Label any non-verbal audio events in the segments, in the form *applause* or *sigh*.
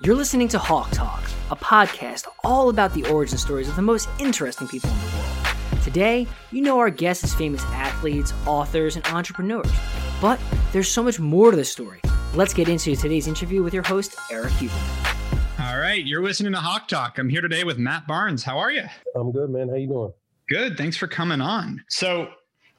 You're listening to Hawk Talk, a podcast all about the origin stories of the most interesting people in the world. Today, you know our guests as famous athletes, authors, and entrepreneurs. But there's so much more to the story. Let's get into today's interview with your host, Eric Huberman. All right, you're listening to Hawk Talk. I'm here today with Matt Barnes. How are you? I'm good, man. How you doing? Good. Thanks for coming on. So,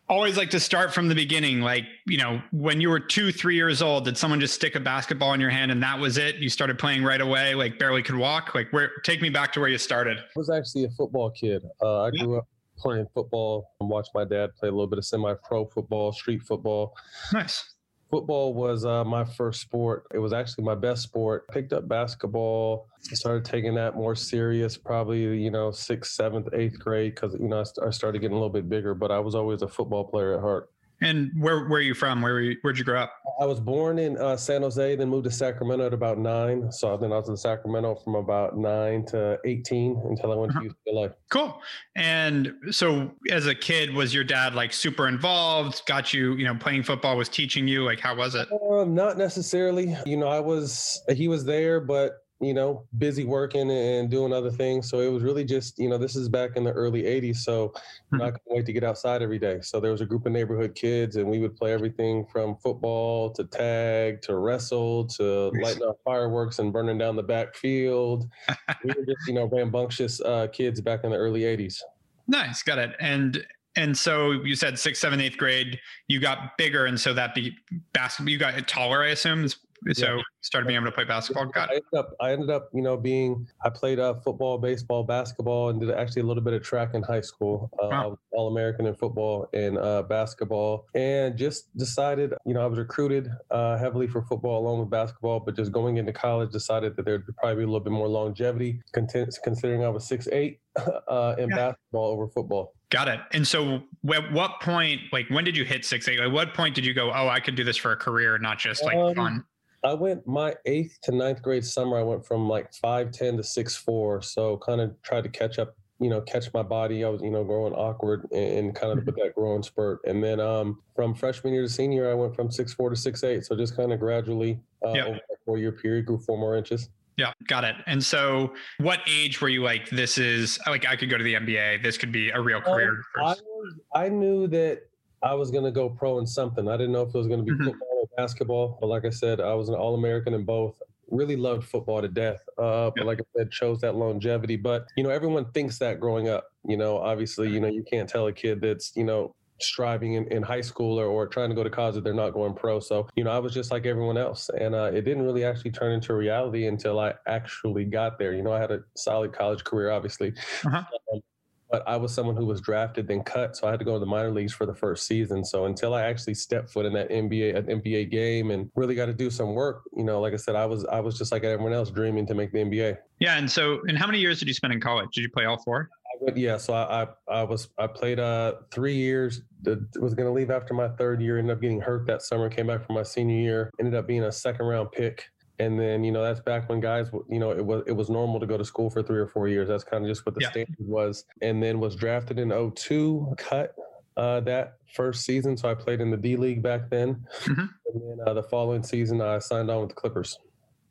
always like to start from the beginning. Like, you know, when you were two, three years old, did someone just stick a basketball in your hand and that was it? You started playing right away, like barely could walk? Like, where, take me back to where you started. I was actually a football kid. Uh, I yeah. grew up playing football and watched my dad play a little bit of semi pro football, street football. Nice football was uh, my first sport. It was actually my best sport. Picked up basketball. started taking that more serious, probably you know sixth, seventh, eighth grade, because you know I started getting a little bit bigger. But I was always a football player at heart. And where where are you from? Where were you, where'd you grow up? I was born in uh, San Jose, then moved to Sacramento at about nine. So then I was in Sacramento from about nine to eighteen until I went uh-huh. to UCLA. Cool. And so as a kid, was your dad like super involved? Got you, you know, playing football? Was teaching you? Like how was it? Uh, not necessarily. You know, I was he was there, but you know, busy working and doing other things. So it was really just, you know, this is back in the early 80s. So mm-hmm. I couldn't wait to get outside every day. So there was a group of neighborhood kids, and we would play everything from football to tag to wrestle to lighting up fireworks and burning down the back field. *laughs* we were just, you know, rambunctious uh, kids back in the early 80s. Nice. Got it. And and so you said sixth, seventh, eighth grade, you got bigger, and so that be basketball. You got taller, I assume, is so yeah. started being able to play basketball. Got I ended up, I ended up, you know, being I played uh, football, baseball, basketball, and did actually a little bit of track in high school. Uh, wow. All American in football and uh, basketball, and just decided, you know, I was recruited uh, heavily for football along with basketball, but just going into college, decided that there'd probably be a little bit more longevity, considering I was six eight *laughs* uh, in yeah. basketball over football. Got it. And so, at what point, like, when did you hit six eight? Like, what point did you go, oh, I could do this for a career, not just like um, fun? I went my eighth to ninth grade summer. I went from like five ten to six four. So kind of tried to catch up, you know, catch my body. I was, you know, growing awkward and, and kind of with that growing spurt. And then um, from freshman year to senior, I went from six four to six eight. So just kind of gradually uh, yep. over a four year period, grew four more inches. Yeah, got it. And so, what age were you like? This is like I could go to the NBA. This could be a real career. Um, I, was, I knew that I was going to go pro in something. I didn't know if it was going to be mm-hmm. football basketball, but like I said, I was an All American in both. Really loved football to death. Uh, but like I said, chose that longevity. But you know, everyone thinks that growing up. You know, obviously, you know, you can't tell a kid that's you know striving in, in high school or, or trying to go to college that they're not going pro. So, you know, I was just like everyone else. And uh, it didn't really actually turn into reality until I actually got there. You know, I had a solid college career, obviously. Uh-huh. Um, but I was someone who was drafted then cut, so I had to go to the minor leagues for the first season. So until I actually stepped foot in that NBA an NBA game and really got to do some work, you know, like I said, I was I was just like everyone else dreaming to make the NBA. Yeah, and so and how many years did you spend in college? Did you play all four? Went, yeah, so I, I, I was I played uh three years. Was going to leave after my third year. Ended up getting hurt that summer. Came back for my senior year. Ended up being a second round pick and then you know that's back when guys you know it was it was normal to go to school for three or four years. That's kind of just what the yeah. standard was. And then was drafted in 02 cut uh, that first season. So i played in the d league back then. Mm-hmm. and then uh, the following season i signed on with the clippers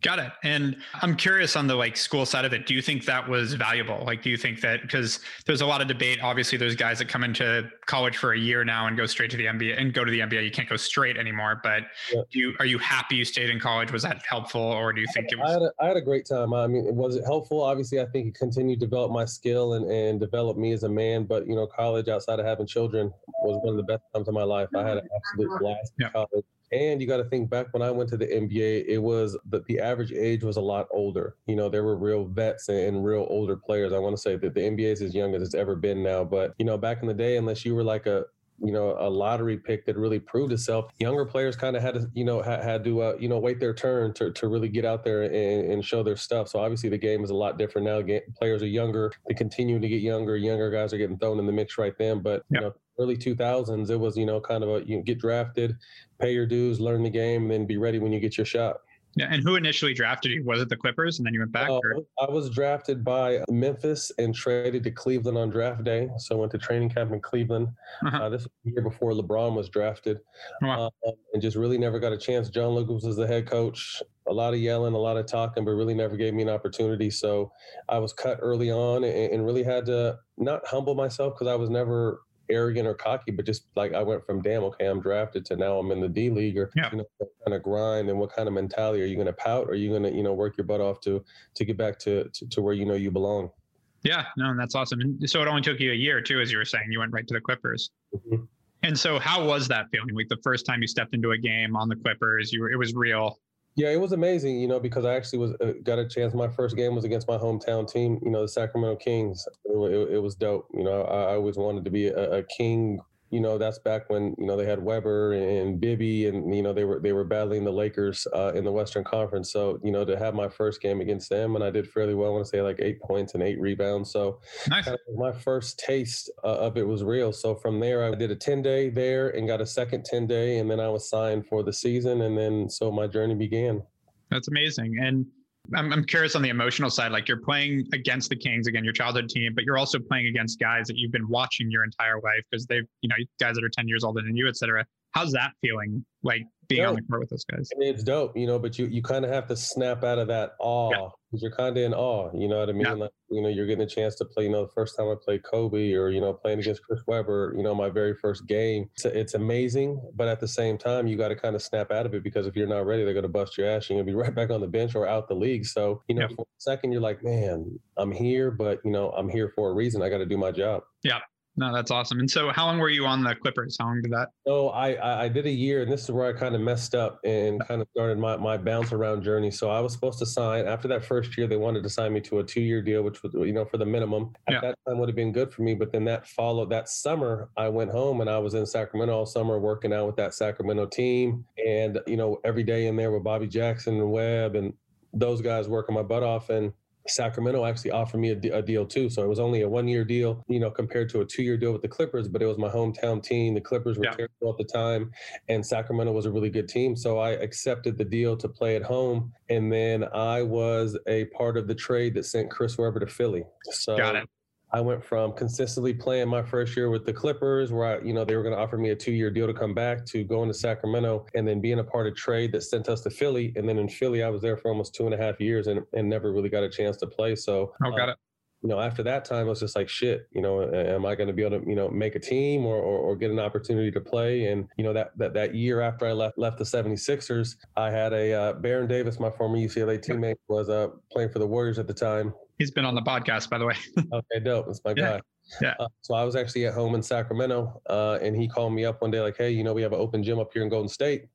Got it. And I'm curious on the like school side of it. Do you think that was valuable? Like, do you think that because there's a lot of debate? Obviously, there's guys that come into college for a year now and go straight to the NBA and go to the NBA. You can't go straight anymore. But yeah. you are you happy you stayed in college? Was that helpful, or do you think it was? I had a, I had a great time. I mean, was it helpful? Obviously, I think it continued to develop my skill and and develop me as a man. But you know, college outside of having children was one of the best times of my life. I had an absolute blast in college. And you got to think back when I went to the NBA, it was that the average age was a lot older. You know, there were real vets and real older players. I want to say that the NBA is as young as it's ever been now. But, you know, back in the day, unless you were like a, you know, a lottery pick that really proved itself. Younger players kind of had to, you know, had, had to, uh, you know, wait their turn to, to really get out there and, and show their stuff. So obviously the game is a lot different now. Game, players are younger. They continue to get younger. Younger guys are getting thrown in the mix right then. But, you know, early 2000s, it was, you know, kind of a, you know, get drafted, pay your dues, learn the game, and then be ready when you get your shot. Yeah, and who initially drafted you? Was it the Clippers, and then you went back? Uh, I was drafted by Memphis and traded to Cleveland on draft day. So I went to training camp in Cleveland. Uh-huh. Uh, this was the year before LeBron was drafted, wow. uh, and just really never got a chance. John Lucas was the head coach. a lot of yelling, a lot of talking, but really never gave me an opportunity. So I was cut early on and, and really had to not humble myself because I was never arrogant or cocky, but just like I went from damn, okay, I'm drafted to now I'm in the D league or yeah. you know, kind of grind and what kind of mentality are you going to pout? Or are you going to, you know, work your butt off to, to get back to, to, to where you know you belong? Yeah, no, that's awesome. And so it only took you a year too, as you were saying, you went right to the Clippers. Mm-hmm. And so how was that feeling? Like the first time you stepped into a game on the Clippers, you were, it was real. Yeah, it was amazing, you know, because I actually was uh, got a chance. My first game was against my hometown team, you know, the Sacramento Kings. It, it, it was dope. You know, I, I, always wanted to be a, a King you know that's back when you know they had Webber and Bibby and you know they were they were battling the Lakers uh, in the Western Conference. So you know to have my first game against them and I did fairly well. I want to say like eight points and eight rebounds. So nice. kind of my first taste uh, of it was real. So from there I did a ten day there and got a second ten day and then I was signed for the season and then so my journey began. That's amazing and I'm, I'm curious on the emotional side. Like you're playing against the Kings again, your childhood team, but you're also playing against guys that you've been watching your entire life because they've, you know, guys that are 10 years older than you, et cetera. How's that feeling? Like being dope. on the court with those guys? I mean, it's dope, you know, but you, you kind of have to snap out of that awe yeah. You're kind of in awe, you know what I mean? Yeah. Like, you know, you're getting a chance to play, you know, the first time I played Kobe or, you know, playing against Chris Webber, you know, my very first game. It's, it's amazing. But at the same time, you got to kind of snap out of it because if you're not ready, they're going to bust your ass. You're going to be *laughs* right back on the bench or out the league. So, you know, yeah. for a second, you're like, man, I'm here, but, you know, I'm here for a reason. I got to do my job. Yeah. No, that's awesome. And so, how long were you on the Clippers? How long did that? So, I I did a year, and this is where I kind of messed up and kind of started my my bounce around journey. So, I was supposed to sign after that first year. They wanted to sign me to a two year deal, which was you know for the minimum at yeah. that time would have been good for me. But then that followed that summer, I went home and I was in Sacramento all summer working out with that Sacramento team, and you know every day in there with Bobby Jackson and Webb and those guys working my butt off and Sacramento actually offered me a, a, deal too. So it was only a one year deal, you know, compared to a two year deal with the Clippers, but it was my hometown team. The Clippers were yeah. terrible at the time, and Sacramento was a really good team. So I accepted the deal to play at home. And then I was a part of the trade that sent Chris Webber to Philly. So Got it. I went from consistently playing my first year with the Clippers, where I, you know they were going to offer me a two-year deal to come back, to going to Sacramento, and then being a part of trade that sent us to Philly. And then in Philly, I was there for almost two and a half years and, and never really got a chance to play. So, oh, got uh, it. You know, after that time, I was just like, shit. You know, am I going to be able to, you know, make a team or, or, or get an opportunity to play? And you know, that that that year after I left left the 76ers, I had a uh, Baron Davis, my former UCLA teammate, was uh, playing for the Warriors at the time He's been on the podcast, by the way. *laughs* okay, dope. That's my yeah. guy. Yeah. Uh, so I was actually at home in Sacramento, uh, and he called me up one day, like, "Hey, you know, we have an open gym up here in Golden State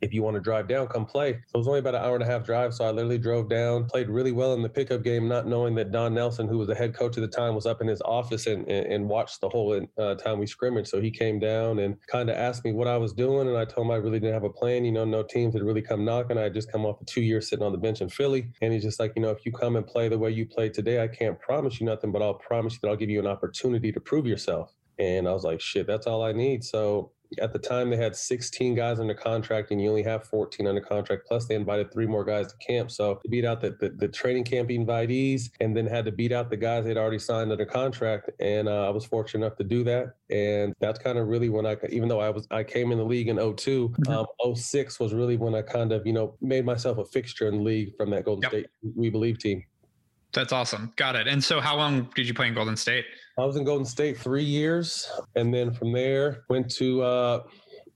if you want to drive down, come play. So it was only about an hour and a half drive. So I literally drove down, played really well in the pickup game, not knowing that Don Nelson, who was the head coach at the time, was up in his office and, and, and watched the whole uh, time we scrimmaged. So he came down and kind of asked me what I was doing. And I told him I really didn't have a plan. You know, no teams had really come knocking. I had just come off of two years sitting on the bench in Philly. And he's just like, you know, if you come and play the way you played today, I can't promise you nothing, but I'll promise you that I'll give you an opportunity to prove yourself. And I was like, shit, that's all I need. So at the time they had 16 guys under contract and you only have 14 under contract plus they invited three more guys to camp so to beat out the, the, the training camp invitees and then had to beat out the guys they'd already signed under contract and uh, i was fortunate enough to do that and that's kind of really when i even though i was i came in the league in 2 mm-hmm. um, 06 was really when i kind of you know made myself a fixture in the league from that golden yep. state we believe team that's awesome. Got it. And so, how long did you play in Golden State? I was in Golden State three years, and then from there went to uh,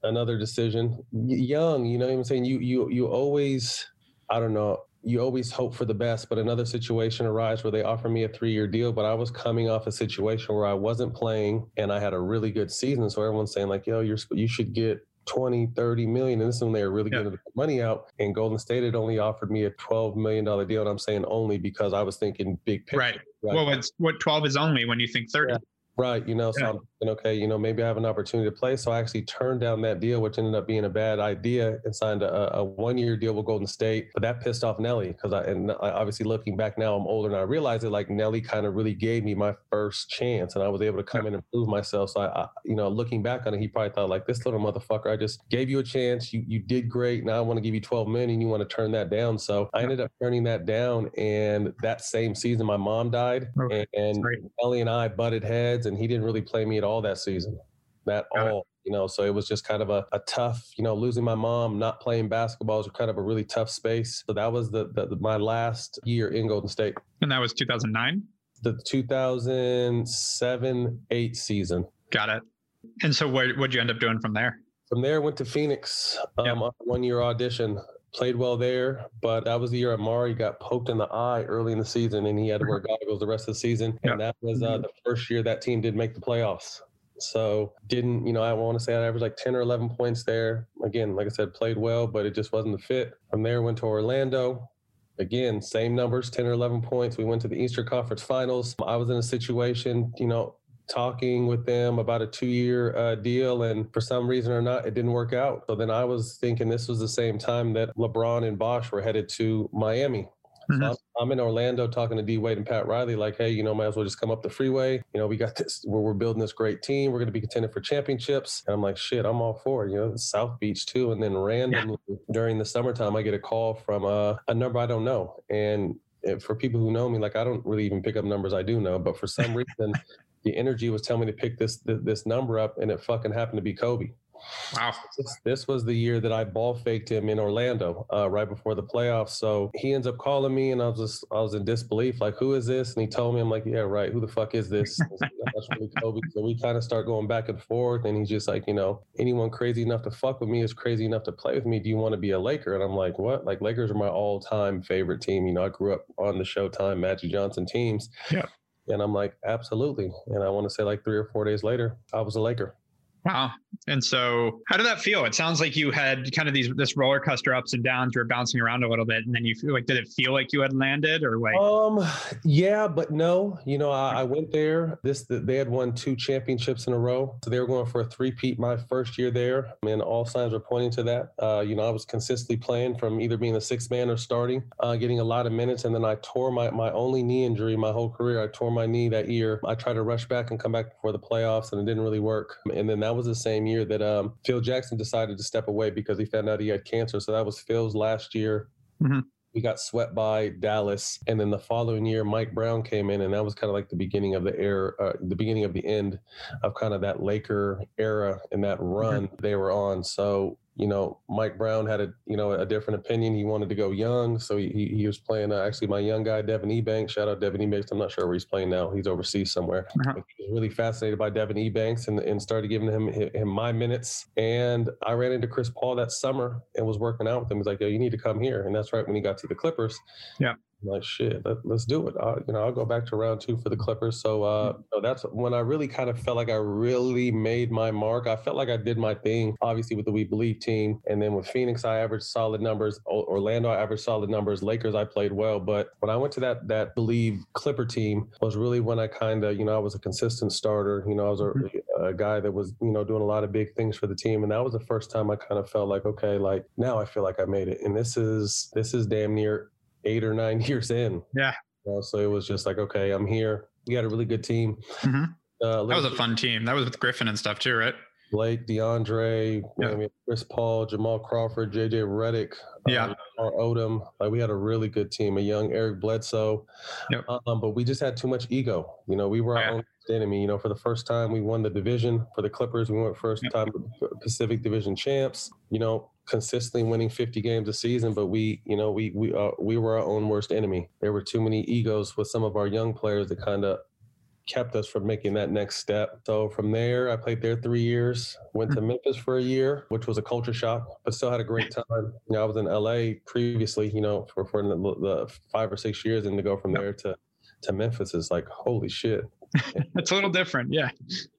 another decision. Young, you know what I'm saying? You you you always, I don't know, you always hope for the best, but another situation arose where they offered me a three year deal, but I was coming off a situation where I wasn't playing and I had a really good season. So everyone's saying like, yo, you're you should get 20, 30 million. And this is when they were really yeah. getting the money out. And Golden State had only offered me a $12 million deal. And I'm saying only because I was thinking big picture. Right. right? Well, what 12 is only when you think 30. Yeah. Right. You know, so yeah. I'm thinking, okay, you know, maybe I have an opportunity to play. So I actually turned down that deal, which ended up being a bad idea, and signed a, a one year deal with Golden State. But that pissed off Nellie because I, and I, obviously looking back now, I'm older and I realized that like Nellie kind of really gave me my first chance and I was able to come yeah. in and prove myself. So I, I, you know, looking back on it, he probably thought like this little motherfucker, I just gave you a chance. You, you did great. Now I want to give you 12 million and you want to turn that down. So I ended up turning that down. And that same season, my mom died okay. and, and Nellie and I butted heads and he didn't really play me at all that season. At all. you know, so it was just kind of a, a tough, you know, losing my mom, not playing basketball was kind of a really tough space. So that was the, the my last year in Golden State. And that was 2009? The 2007 8 season. Got it. And so what what'd you end up doing from there? From there, went to Phoenix um, yep. one year audition. Played well there, but that was the year Amar'e got poked in the eye early in the season, and he had to wear goggles the rest of the season. And that was uh, mm-hmm. the first year that team did make the playoffs. So didn't, you know, I want to say I averaged like 10 or 11 points there. Again, like I said, played well, but it just wasn't the fit. From there, went to Orlando. Again, same numbers, 10 or 11 points. We went to the Eastern Conference Finals. I was in a situation, you know, talking with them about a two year uh, deal. And for some reason or not, it didn't work out. So then I was thinking this was the same time that LeBron and Bosh were headed to Miami. Mm-hmm. So I'm, I'm, in Orlando talking to D Wade and Pat Riley, like, hey, you know, might as well just come up the freeway. You know, we got this, where we're building this great team. We're going to be contending for championships. And I'm like, shit, I'm all for it. You know, South Beach too. And then randomly yeah. during the summertime, I get a call from uh, a number I don't know. And for people who know me, like I don't really even pick up numbers I do know, but for some *laughs* reason, the energy was telling me to pick this this number up, and it fucking happened to be Kobe. Wow. This, this, was the year that I ball faked him in Orlando, uh, right before the playoffs. So he ends up calling me, and I was just, I was in disbelief, like, who is this? And he told me, I'm like, yeah, right. Who the fuck is this? *laughs* That's really Kobe. So we kind of start going back and forth, and he's just like, you know, anyone crazy enough to fuck with me is crazy enough to play with me. Do you want to be a Laker? And I'm like, what? Like Lakers are my all-time favorite team. You know, I grew up on the Showtime Magic Johnson teams. Yeah. And I'm like, absolutely. And I want to say like three or four days later, I was a Laker. Wow. And so how did that feel? It sounds like you had kind of these this roller coaster ups and downs. You were bouncing around a little bit. And then you feel like did it feel like you had landed or like um yeah, but no. You know, I, I went there. This they had won two championships in a row. So they were going for a three-peat my first year there. And all signs were pointing to that. Uh, you know, I was consistently playing from either being the sixth man or starting, uh, getting a lot of minutes. And then I tore my my only knee injury my whole career. I tore my knee that year. I tried to rush back and come back before the playoffs and it didn't really work. And then that was the same year that um, Phil Jackson decided to step away because he found out he had cancer. So that was Phil's last year. Mm-hmm. We got swept by Dallas, and then the following year, Mike Brown came in, and that was kind of like the beginning of the era, uh, the beginning of the end of kind of that Laker era and that run mm-hmm. they were on. So you know, Mike Brown had a you know a different opinion. He wanted to go young, so he he was playing uh, actually my young guy Devin Ebanks. Shout out Devin Ebanks. I'm not sure where he's playing now. He's overseas somewhere. Uh-huh. He was really fascinated by Devin Ebanks and and started giving him him my minutes. And I ran into Chris Paul that summer and was working out with him. He's like, "Yo, you need to come here." And that's right when he got to the Clippers. Yeah. Like shit, let, us do it. I, you know, I'll go back to round two for the Clippers. So, uh, mm-hmm. so that's when I really kind of felt like I really made my mark. I felt like I did my thing, obviously with the We Believe team, and then with Phoenix, I averaged solid numbers. Orlando, I averaged solid numbers. Lakers, I played well. But when I went to that that Believe Clipper team, was really when I kind of, you know, I was a consistent starter. You know, I was a, mm-hmm. a guy that was, you know, doing a lot of big things for the team, and that was the first time I kind of felt like, okay, like now I feel like I made it, and this is this is damn near eight or nine *laughs* years in. Yeah. You know, so it was just like, okay, I'm here. We got a really good team. Mm-hmm. Uh, that was a fun team. That was with Griffin and stuff too, right? Blake, DeAndre, yep. I mean, Chris Paul, Jamal Crawford, JJ Redick, yeah, uh, Odom. Like we had a really good team. A young Eric Bledsoe. Yep. Um, but we just had too much ego. You know, we were our yeah. own enemy. You know, for the first time, we won the division for the Clippers. We went first yep. time Pacific Division champs. You know, consistently winning 50 games a season, but we, you know, we we uh, we were our own worst enemy. There were too many egos with some of our young players that kind of kept us from making that next step. So from there, I played there three years. Went to hmm. Memphis for a year, which was a culture shock, but still had a great time. You know, I was in LA previously, you know, for for the, the five or six years, and to go from there to to Memphis is like holy shit. *laughs* it's a little different, yeah.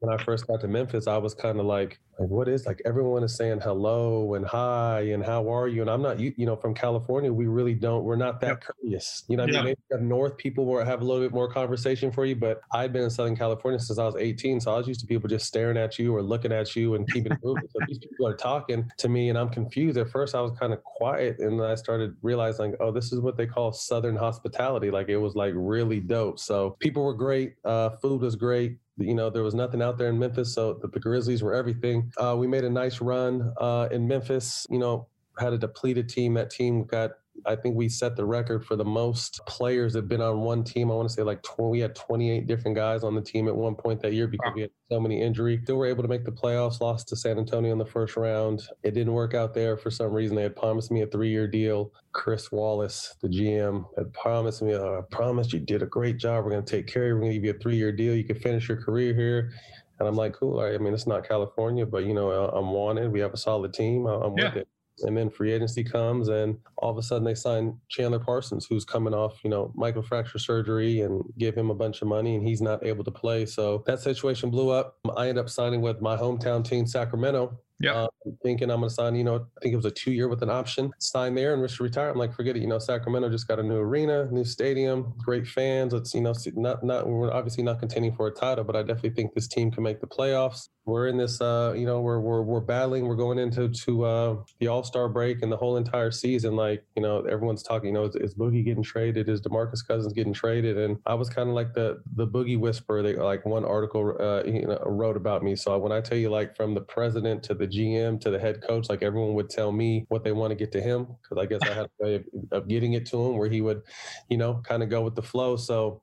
When I first got to Memphis, I was kind of like, like what is like everyone is saying hello and hi and how are you? And i'm not you, you know from california we really don't we're not that yep. courteous. You know yeah. i mean? Maybe north people will have a little bit more conversation for you but i've been in southern california since i was 18 so i was used to people just staring at you or looking at you and keeping it moving. So these people are talking to me and i'm confused. At first i was kind of quiet and i started realizing oh this is what they call southern hospitality. Like it was like really dope. So people were great uh, food was great you know, there was nothing out there in Memphis, so the, the Grizzlies were everything. Uh, we made a nice run uh, in Memphis. You know, had a depleted team. That team got I think we set the record for the most players that have been on one team. I want to say like 20, we had 28 different guys on the team at one point that year because we had so many injury. Still were able to make the playoffs, lost to San Antonio in the first round. It didn't work out there for some reason. They had promised me a three year deal. Chris Wallace, the GM, had promised me, oh, I promised you did a great job. We're going to take care of you. We're going to give you a three year deal. You can finish your career here. And I'm like, cool. I mean, it's not California, but you know, I'm wanted. We have a solid team. I'm yeah. with it. And then free agency comes, and all of a sudden they sign Chandler Parsons, who's coming off, you know, microfracture surgery, and give him a bunch of money, and he's not able to play. So that situation blew up. I end up signing with my hometown team, Sacramento, yeah. Uh, thinking I'm going to sign, you know, I think it was a two year with an option, sign there and just retire. I'm like, forget it. You know, Sacramento just got a new arena, new stadium, great fans. It's, you know, not, not, we're obviously not contending for a title, but I definitely think this team can make the playoffs we're in this uh you know we're we're, we're battling we're going into to uh the all-star break and the whole entire season like you know everyone's talking you know is, is boogie getting traded? Is demarcus cousins getting traded? And i was kind of like the the boogie whisperer that like one article uh you know wrote about me. So when i tell you like from the president to the gm to the head coach like everyone would tell me what they want to get to him because i guess i had a way of, of getting it to him where he would you know kind of go with the flow. So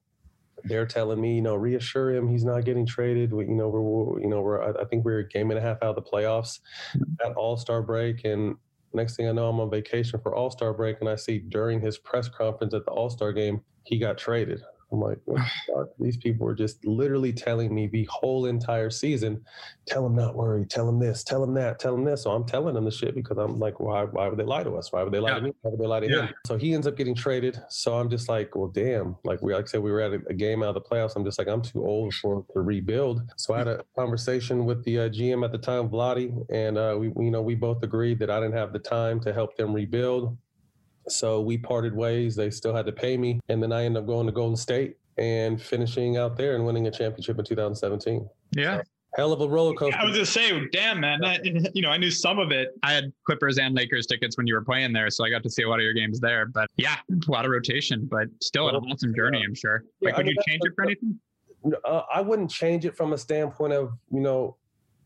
they're telling me, you know, reassure him he's not getting traded. We, you know, we're, you know, we're, I think we're a game and a half out of the playoffs mm-hmm. at All Star break, and next thing I know, I'm on vacation for All Star break, and I see during his press conference at the All Star game, he got traded. I'm like, these people were just literally telling me the whole entire season, tell them not worry, tell them this, tell them that, tell them this. So I'm telling them the shit because I'm like, why, why would they lie to us? Why would they lie yeah. to me? Why would they lie to yeah. him? So he ends up getting traded. So I'm just like, well, damn. Like we, like I said, we were at a, a game out of the playoffs. I'm just like, I'm too old for to rebuild. So I had a conversation with the uh, GM at the time, Vlade, and uh, we, you know, we both agreed that I didn't have the time to help them rebuild. So we parted ways. They still had to pay me. And then I ended up going to Golden State and finishing out there and winning a championship in 2017. Yeah. So, hell of a roller coaster. I was just say, damn man, I, *laughs* you know, I knew some of it. I had Clippers and Lakers tickets when you were playing there, so I got to see a lot of your games there. But yeah, a lot of rotation, but still an awesome journey, I'm sure. Like, yeah, would I mean, you change it for anything? Uh, I wouldn't change it from a standpoint of, you know,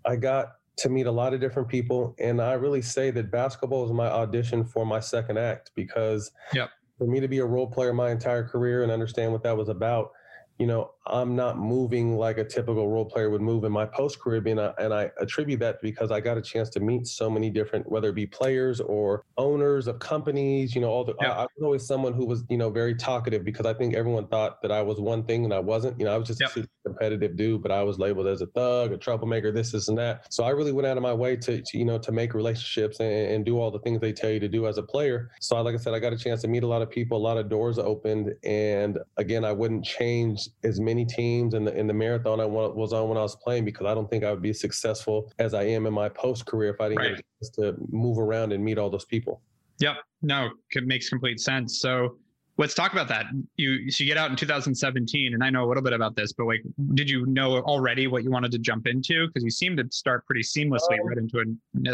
I got to meet a lot of different people. And I really say that basketball is my audition for my second act because yep. for me to be a role player my entire career and understand what that was about, you know, I'm not moving like a typical role player would move in my post career and I, and I attribute that because I got a chance to meet so many different, whether it be players or owners of companies, you know, all the, yeah. I, I, was always someone who was, you know, very talkative because I think everyone thought that I was one thing and I wasn't, you know, I was just yep. a competitive dude, but I was labeled as a thug, a troublemaker, this, this, and that. So I really went out of my way to, to you know, to make relationships and, and, do all the things they tell you to do as a player. So like I said, I got a chance to meet a lot of people, a lot of doors opened. And again, I wouldn't change as many teams and the in the marathon I was on when I was playing because I don't think I would be successful as I am in my post career if I didn't right. get a chance to move around and meet all those people. Yep. No, it makes complete sense. So let's talk about that. You so you get out in 2017, and I know a little bit about this, but like, did you know already what you wanted to jump into? Because you seem to start pretty seamlessly um, right into it.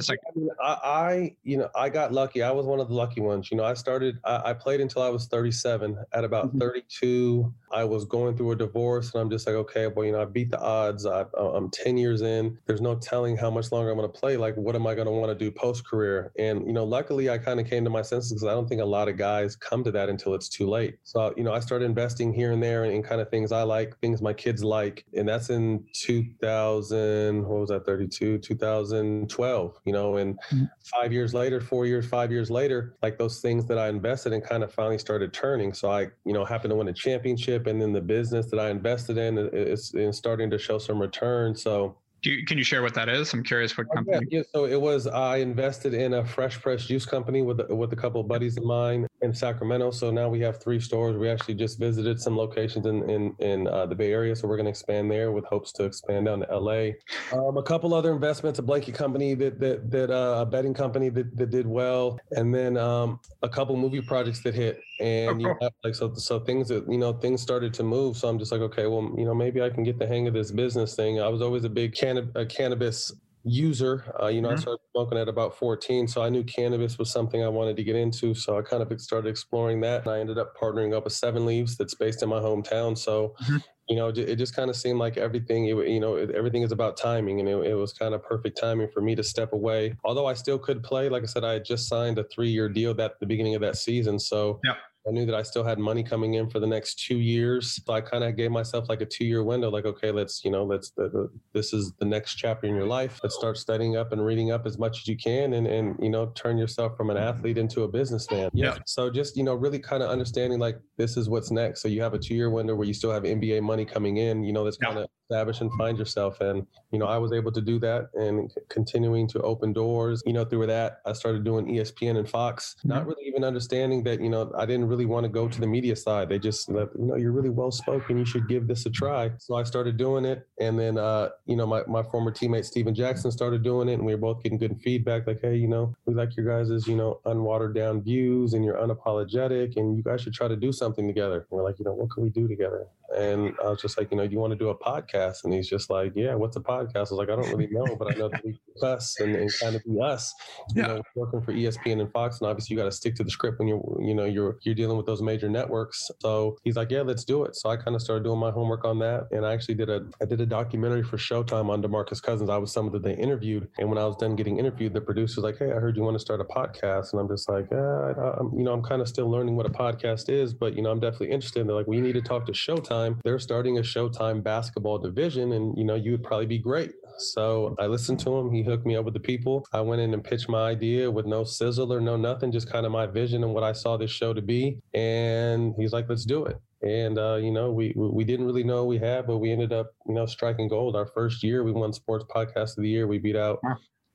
Like, I, mean, I, I, you know, I got lucky. I was one of the lucky ones. You know, I started. I, I played until I was 37. At about mm-hmm. 32, I was going through a divorce, and I'm just like, okay, well, you know, I beat the odds. I, I'm 10 years in. There's no telling how much longer I'm going to play. Like, what am I going to want to do post career? And you know, luckily, I kind of came to my senses because I don't think a lot of guys come to that until it's too late. So, you know, I started investing here and there in kind of things I like, things my kids like. And that's in 2000, what was that, 32, 2012, you know, and mm-hmm. five years later, four years, five years later, like those things that I invested in kind of finally started turning. So I, you know, happened to win a championship and then the business that I invested in is, is starting to show some return. So, you, can you share what that is? I'm curious what company. yeah, yeah, so it was I invested in a fresh press juice company with with a couple of buddies of mine in Sacramento. So now we have three stores. We actually just visited some locations in in, in uh, the Bay Area, so we're going to expand there with hopes to expand down to LA. Um, a couple other investments, a blanket company that that that uh, a betting company that, that did well, and then um, a couple movie projects that hit. And you *laughs* know, like so so things that you know things started to move. So I'm just like, okay, well, you know, maybe I can get the hang of this business thing. I was always a big can- a cannabis user. Uh, you know, mm-hmm. I started smoking at about 14, so I knew cannabis was something I wanted to get into. So I kind of started exploring that. And I ended up partnering up with Seven Leaves, that's based in my hometown. So, mm-hmm. you know, it just kind of seemed like everything. You know, everything is about timing, and it, it was kind of perfect timing for me to step away. Although I still could play, like I said, I had just signed a three-year deal that the beginning of that season. So. Yep I knew that I still had money coming in for the next two years. So I kind of gave myself like a two year window, like, okay, let's, you know, let's, the, the, this is the next chapter in your life. Let's start studying up and reading up as much as you can and, and, you know, turn yourself from an athlete into a businessman. Yeah. So just, you know, really kind of understanding like this is what's next. So you have a two year window where you still have NBA money coming in, you know, that's kind of establish and find yourself. And, you know, I was able to do that and continuing to open doors. You know, through that, I started doing ESPN and Fox, mm-hmm. not really even understanding that, you know, I didn't really want to go to the media side. They just, let, you know, you're really well spoken. You should give this a try. So I started doing it. And then, uh, you know, my, my former teammate, Stephen Jackson, started doing it. And we were both getting good feedback like, hey, you know, we like your guys' you know, unwatered down views and you're unapologetic and you guys should try to do something together. And we're like, you know, what can we do together? And I was just like, you know, you want to do a podcast? And he's just like, yeah, what's a podcast? I was like, I don't really know, but I know that we us and, and kind of be us. You yeah. know, working for ESPN and Fox, and obviously you got to stick to the script when you're, you know, you're you're dealing with those major networks. So he's like, yeah, let's do it. So I kind of started doing my homework on that, and I actually did a I did a documentary for Showtime on Demarcus Cousins. I was someone that they interviewed, and when I was done getting interviewed, the producer was like, hey, I heard you want to start a podcast, and I'm just like, yeah, I, am you know, I'm kind of still learning what a podcast is, but you know, I'm definitely interested. And they're like, we need to talk to Showtime. They're starting a Showtime basketball division, and you know, you would probably be great. So I listened to him. He hooked me up with the people. I went in and pitched my idea with no sizzle or no nothing, just kind of my vision and what I saw this show to be. And he's like, let's do it. And uh, you know, we we didn't really know we had, but we ended up, you know, striking gold. Our first year, we won Sports Podcast of the Year. We beat out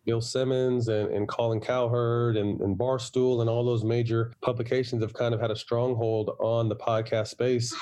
Bill Simmons and, and Colin Cowherd and, and Barstool and all those major publications have kind of had a stronghold on the podcast space.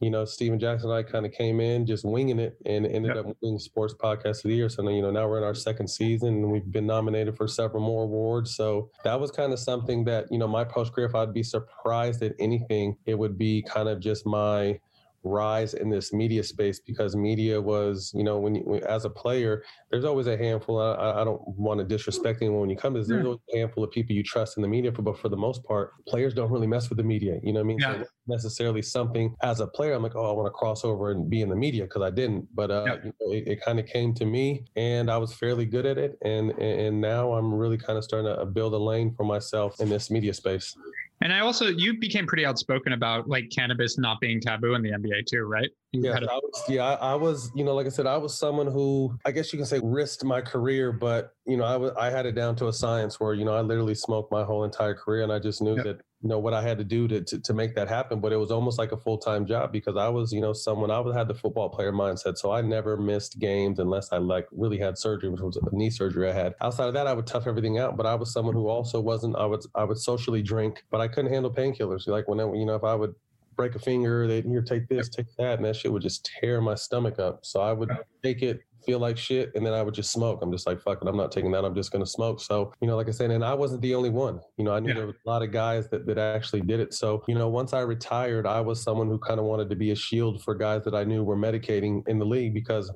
You know, Stephen Jackson and I kind of came in just winging it and ended yep. up winning Sports Podcast of the Year. So, you know, now we're in our second season and we've been nominated for several more awards. So that was kind of something that, you know, my post career, if I'd be surprised at anything, it would be kind of just my rise in this media space because media was, you know, when you, as a player, there's always a handful. I, I don't want to disrespect anyone when you come to this. There's always a handful of people you trust in the media, for, but for the most part, players don't really mess with the media. You know what I mean? Yeah. So necessarily something as a player, I'm like, oh, I want to cross over and be in the media because I didn't. But uh, yeah. you know, it, it kind of came to me, and I was fairly good at it, and and now I'm really kind of starting to build a lane for myself in this media space. And I also, you became pretty outspoken about like cannabis not being taboo in the NBA too, right? yeah, a- I was, yeah, I, I, was, you know, like I said, I was someone who, I guess you can say, risked my career, but you know, I was, I had it down to a science where, you know, I literally smoked my whole entire career, and I just knew yep. that you know what I had to do to, to, to make that happen. But it was almost like a full time job because I was you know someone I was had the football player mindset, so I never missed games unless I like really had surgery, which was a knee surgery I had. Outside of that, I would tough everything out. But I was someone who also wasn't. I would I would socially drink, but I couldn't handle painkillers. Like when you know if I would break a finger, they here take this, take that, and that shit would just tear my stomach up. So I would take it feel like shit, and then I would just smoke. I'm just like, fuck it, I'm not taking that. I'm just gonna smoke. So, you know, like I said, and I wasn't the only one. You know, I knew yeah. there was a lot of guys that, that actually did it. So, you know, once I retired, I was someone who kind of wanted to be a shield for guys that I knew were medicating in the league because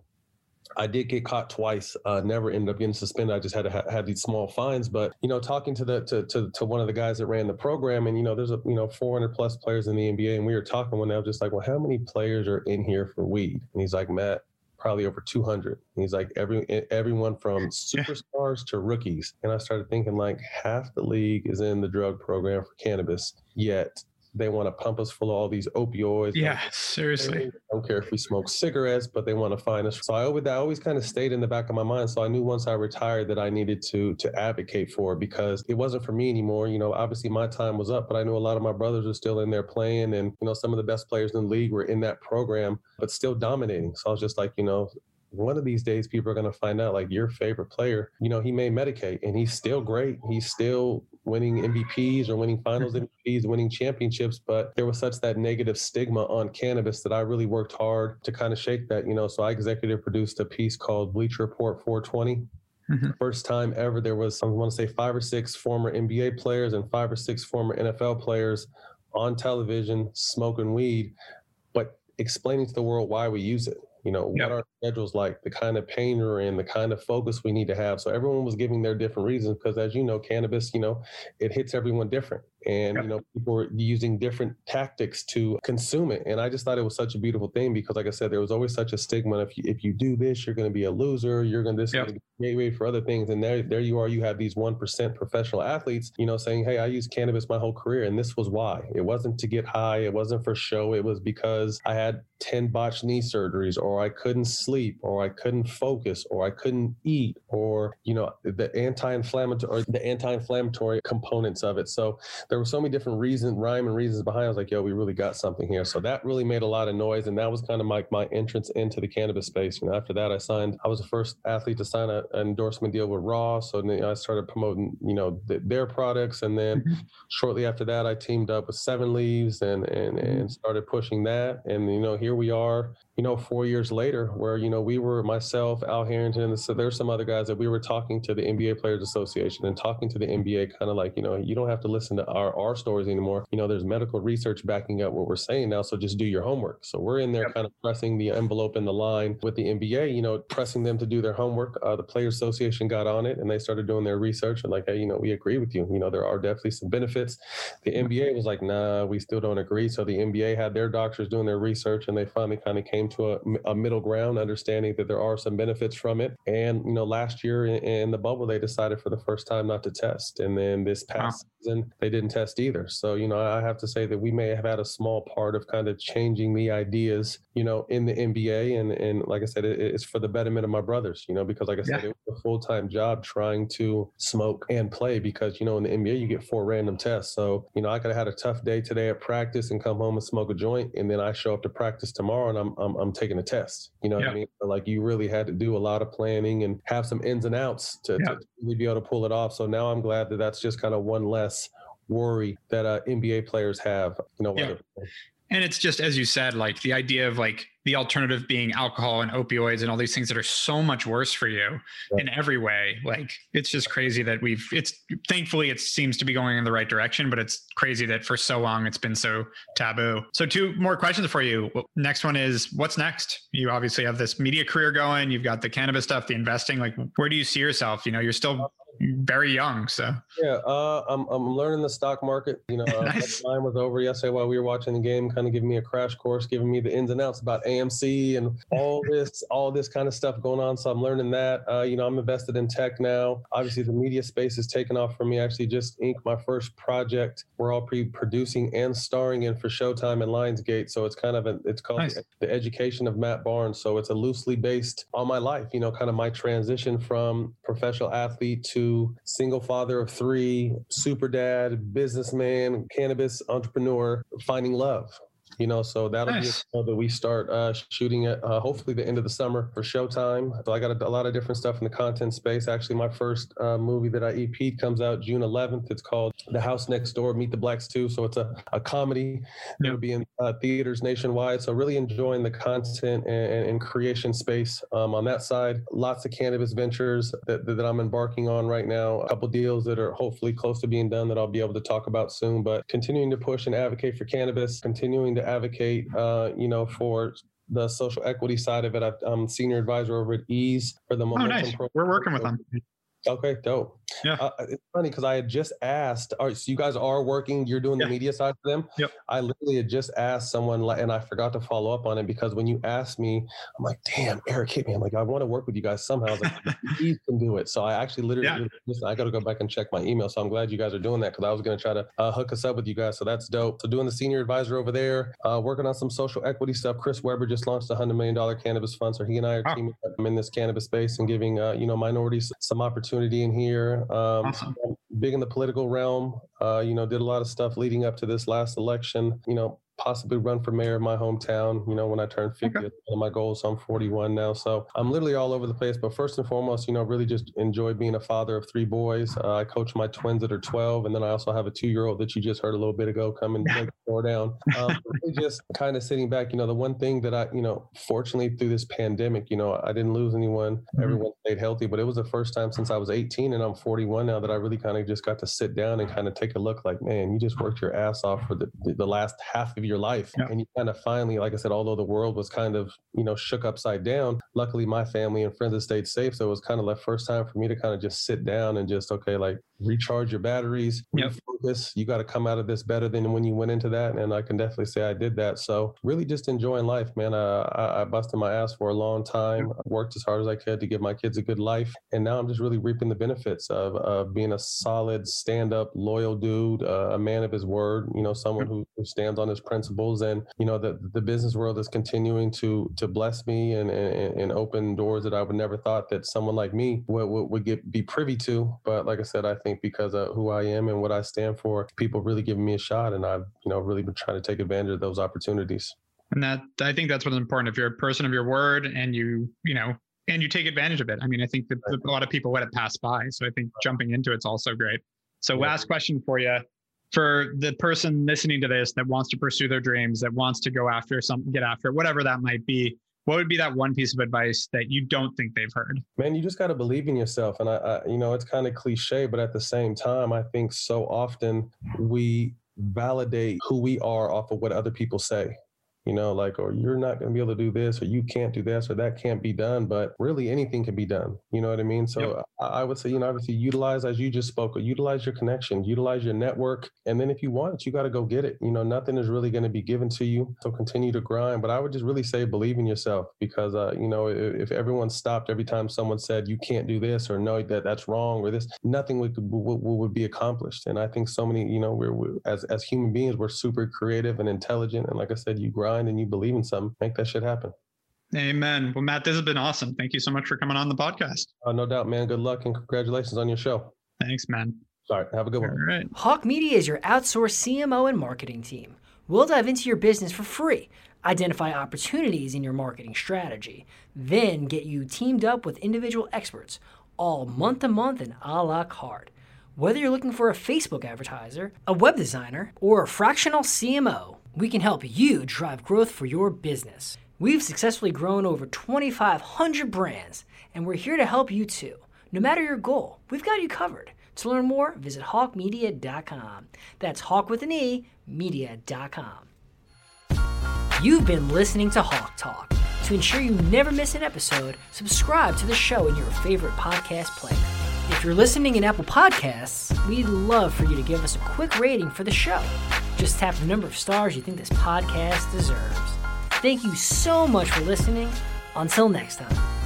I did get caught twice. Uh, never ended up getting suspended. I just had to ha- have these small fines. But you know, talking to the to, to to one of the guys that ran the program, and you know, there's a you know 400 plus players in the NBA, and we were talking one day. I was just like, well, how many players are in here for weed? And he's like, Matt, probably over 200. He's like every everyone from superstars to rookies. And I started thinking like half the league is in the drug program for cannabis, yet they want to pump us full of all these opioids. Yeah, like, seriously. I don't care if we smoke cigarettes, but they want to find us. So I always, that always kind of stayed in the back of my mind. So I knew once I retired that I needed to to advocate for because it wasn't for me anymore. You know, obviously my time was up, but I knew a lot of my brothers were still in there playing, and you know some of the best players in the league were in that program, but still dominating. So I was just like, you know, one of these days people are going to find out like your favorite player you know he may medicate and he's still great he's still winning MVPs or winning finals MVPs, winning championships, but there was such that negative stigma on cannabis that I really worked hard to kind of shake that, you know. So I executive produced a piece called Bleacher Report 420. Mm-hmm. First time ever, there was, I want to say, five or six former NBA players and five or six former NFL players on television smoking weed, but explaining to the world why we use it You know, what our schedules like, the kind of pain we're in, the kind of focus we need to have. So everyone was giving their different reasons because, as you know, cannabis, you know, it hits everyone different, and Yep. you know, people were using different tactics to consume it. And I just thought it was such a beautiful thing because, like I said, there was always such a stigma. If you if you do this, you're going to be a loser. You're going to this is Yep. gonna be a gateway for other things. And there there you are. You have these one percent professional athletes, you know, saying, "Hey, I used cannabis my whole career, and this was why. It wasn't to get high. It wasn't for show. It was because I had 10 botched knee surgeries or I couldn't sleep or I couldn't focus or I couldn't eat or you know the anti-inflammatory or the anti-inflammatory components of it so there were so many different reasons rhyme and reasons behind it. I was like yo we really got something here. So that really made a lot of noise and that was kind of my, my entrance into the cannabis space. You know after that I signed I was the first athlete to sign a, an endorsement deal with Raw. So then I started promoting you know th- their products and then Mhm. shortly after that I teamed up with Seven Leaves and and and started pushing that. And you know here we are you know four years later where you know we were myself Al Harrington and so there's some other guys that we were talking to the NBA Players Association and talking to the NBA kind of like you know you don't have to listen to our our stories anymore. You know there's medical research backing up what we're saying now so just do your homework. So we're in there Yep. kind of pressing the envelope in the line with the NBA you know pressing them to do their homework. Uh, the Players Association got on it and they started doing their research and like hey you know we agree with you. You know there are definitely some benefits. The NBA was like, nah, we still don't agree. So the NBA had their doctors doing their research and they finally kind of came to a, a middle ground, understanding that there are some benefits from it. And, you know, last year in, in the bubble, they decided for the first time not to test. And then this past season, they didn't test either. So, you know, I have to say that we may have had a small part of kind of changing the ideas, you know, in the NBA. And, and like I said, it, it's for the betterment of my brothers, you know, because like I said, Yeah. it was a full time job trying to smoke and play because, you know, in the NBA, you get four random tests. So, you know, I could have had a tough day today at practice and come home and smoke a joint. And then I show up to practice tomorrow and I'm, I'm, I'm taking a test. You know what Yeah. I mean? So, like you really had to do a lot of planning and have some ins and outs to, Yeah. to really be able to pull it off. So now I'm glad that that's just kind of one less worry that uh, NBA players have. You know, Yeah. And it's just as you said, like the idea of like the alternative being alcohol and opioids and all these things that are so much worse for you Yeah. in every way. Like it's just crazy that we've it's thankfully it seems to be going in the right direction, but it's crazy that for so long it's been so taboo. So two more questions for you. Next one is what's next? You obviously have this media career going, you've got the cannabis stuff, the investing. Like where do you see yourself? You know, you're still very young. So Yeah, uh, I'm I'm learning the stock market. You know, *laughs* uh, Nice. mine was over yesterday while we were watching the game, kind of giving me a crash course, giving me the ins and outs about AMC and all *laughs* this, all this kind of stuff going on. So I'm learning that. Uh, you know, I'm invested in tech now. Obviously, the media space is taking off for me. I actually just inked my first project. We're all pre-producing and starring in for Showtime and Lionsgate. So it's kind of a, it's called Nice. the, the Education of Matt Barnes. So it's a loosely based on my life. You know, kind of my transition from professional athlete to single father of three, super dad, businessman, cannabis entrepreneur, finding love. You know, so that'll be a Nice. show that we start uh, shooting at uh, hopefully the end of the summer for Showtime. So I got a, a lot of different stuff in the content space. Actually, my first uh, movie that I EP'd comes out June 11th. It's called The House Next Door, Meet the Blacks 2. So it's a, a comedy. Yeah. It'll be in uh, theaters nationwide. So really enjoying the content and, and, and creation space um, on that side. Lots of cannabis ventures that, that I'm embarking on right now. A couple deals that are hopefully close to being done that I'll be able to talk about soon. But continuing to push and advocate for cannabis, continuing to advocate, uh, you know, for the social equity side of it. I- I'm senior advisor over at Eaze for the oh nice. program. We're working with them. Okay, dope. Yeah. Uh, it's funny because I had just asked. All right, so you guys are working. You're doing Yeah. the media side for them. Yep. I literally had just asked someone, and I forgot to follow up on it because when you asked me, I'm like, damn, Eric hit me. I'm like, I want to work with you guys somehow. I was like, you *laughs* can do it. So I actually literally, Yeah. listen, I got to go back and check my email. So I'm glad you guys are doing that because I was going to try to uh, hook us up with you guys. So that's dope. So doing the senior advisor over there, uh, working on some social equity stuff. Chris Webber just launched a hundred million dollar cannabis fund. So he and I are Wow. teaming up in this cannabis space and giving uh, you know minorities some opportunity in here. Um, Awesome. Big in the political realm. Uh, you know, did a lot of stuff leading up to this last election. You know, possibly run for mayor of my hometown. You know, when I turn 50, Okay. one of my goals. So I'm 41 now. So I'm literally all over the place. But first and foremost, you know, really just enjoy being a father of three boys. Uh, I coach my twins that are 12, and then I also have a two-year-old that you just heard a little bit ago come and break the door down. Um, *laughs* really just kind of sitting back. You know, the one thing that I, you know, fortunately through this pandemic, you know, I didn't lose anyone. Mhm. Everyone stayed healthy, but it was the first time since I was 18 and I'm 41 now that I really kind of just got to sit down and kind of take a look. Like, man, you just worked your ass off for the the last half of your your life. Yeah. And you kind of finally, like I said, although the world was kind of, you know, shook upside down, luckily my family and friends have stayed safe. So it was kind of the first time for me to kind of just sit down and just, okay, like recharge your batteries, Yep. refocus. You got to come out of this better than when you went into that. And I can definitely say I did that. So really just enjoying life, man. Uh, I, I busted my ass for a long time, worked as hard as I could to give my kids a good life. And now I'm just really reaping the benefits of, of being a solid, stand up, loyal dude, uh, a man of his word, you know, someone who, who stands on his principles. And, you know, the, the business world is continuing to, to bless me and, and, and open doors that I would never thought that someone like me would, would, would get, be privy to. But like I said, I think because of who I am and what I stand for, people really giving me a shot. And I've, you know, really been trying to take advantage of those opportunities. And that I think that's what's important. If you're a person of your word and you, you know, and you take advantage of it. I mean, I think that a lot of people let it pass by. So I think jumping into it's also great. So last question for you. For the person listening to this that wants to pursue their dreams, that wants to go after something, get after it, whatever that might be, what would be that one piece of advice that you don't think they've heard? Man, you just got to believe in yourself. And I, I, you know, it's kind of cliche, but at the same time, I think so often we validate who we are off of what other people say. You know, like, or you're not going to be able to do this, or you can't do this, or that can't be done. But really, anything can be done. You know what I mean? So I, I would say, you know, obviously utilize, as you just spoke, utilize your connection, utilize your network. And then if you want it, you got to go get it. You know, nothing is really going to be given to you. So continue to grind. But I would just really say believe in yourself because, uh, you know, if, if everyone stopped every time someone said you can't do this or no, that that's wrong or this, nothing would, would, would be accomplished. And I think so many, you know, we're, we're as, as human beings, we're super creative and intelligent. And like I said, you grind and you believe in something, make that shit happen. Amen. Well, Matt, this has been awesome. Thank you so much for coming on the podcast. Uh, no doubt, man. Good luck and congratulations on your show. Thanks, man. All right. Have a good one. right. Hawke Media is your outsourced CMO and marketing team. We'll dive into your business for free, identify opportunities in your marketing strategy, then get you teamed up with individual experts, all month to month and a la carte. Whether you're looking for a Facebook advertiser, a web designer, or a fractional CMO, we can help you drive growth for your business. We've successfully grown over 2,500 brands, and we're here to help you too. No matter your goal, we've got you covered. To learn more, visit hawkemedia.com. That's hawk with an E, media.com. You've been listening to Hawke Talk. To ensure you never miss an episode, subscribe to the show in your favorite podcast player. If you're listening in Apple Podcasts, we'd love for you to give us a quick rating for the show. Just tap the number of stars you think this podcast deserves. Thank you so much for listening. Until next time.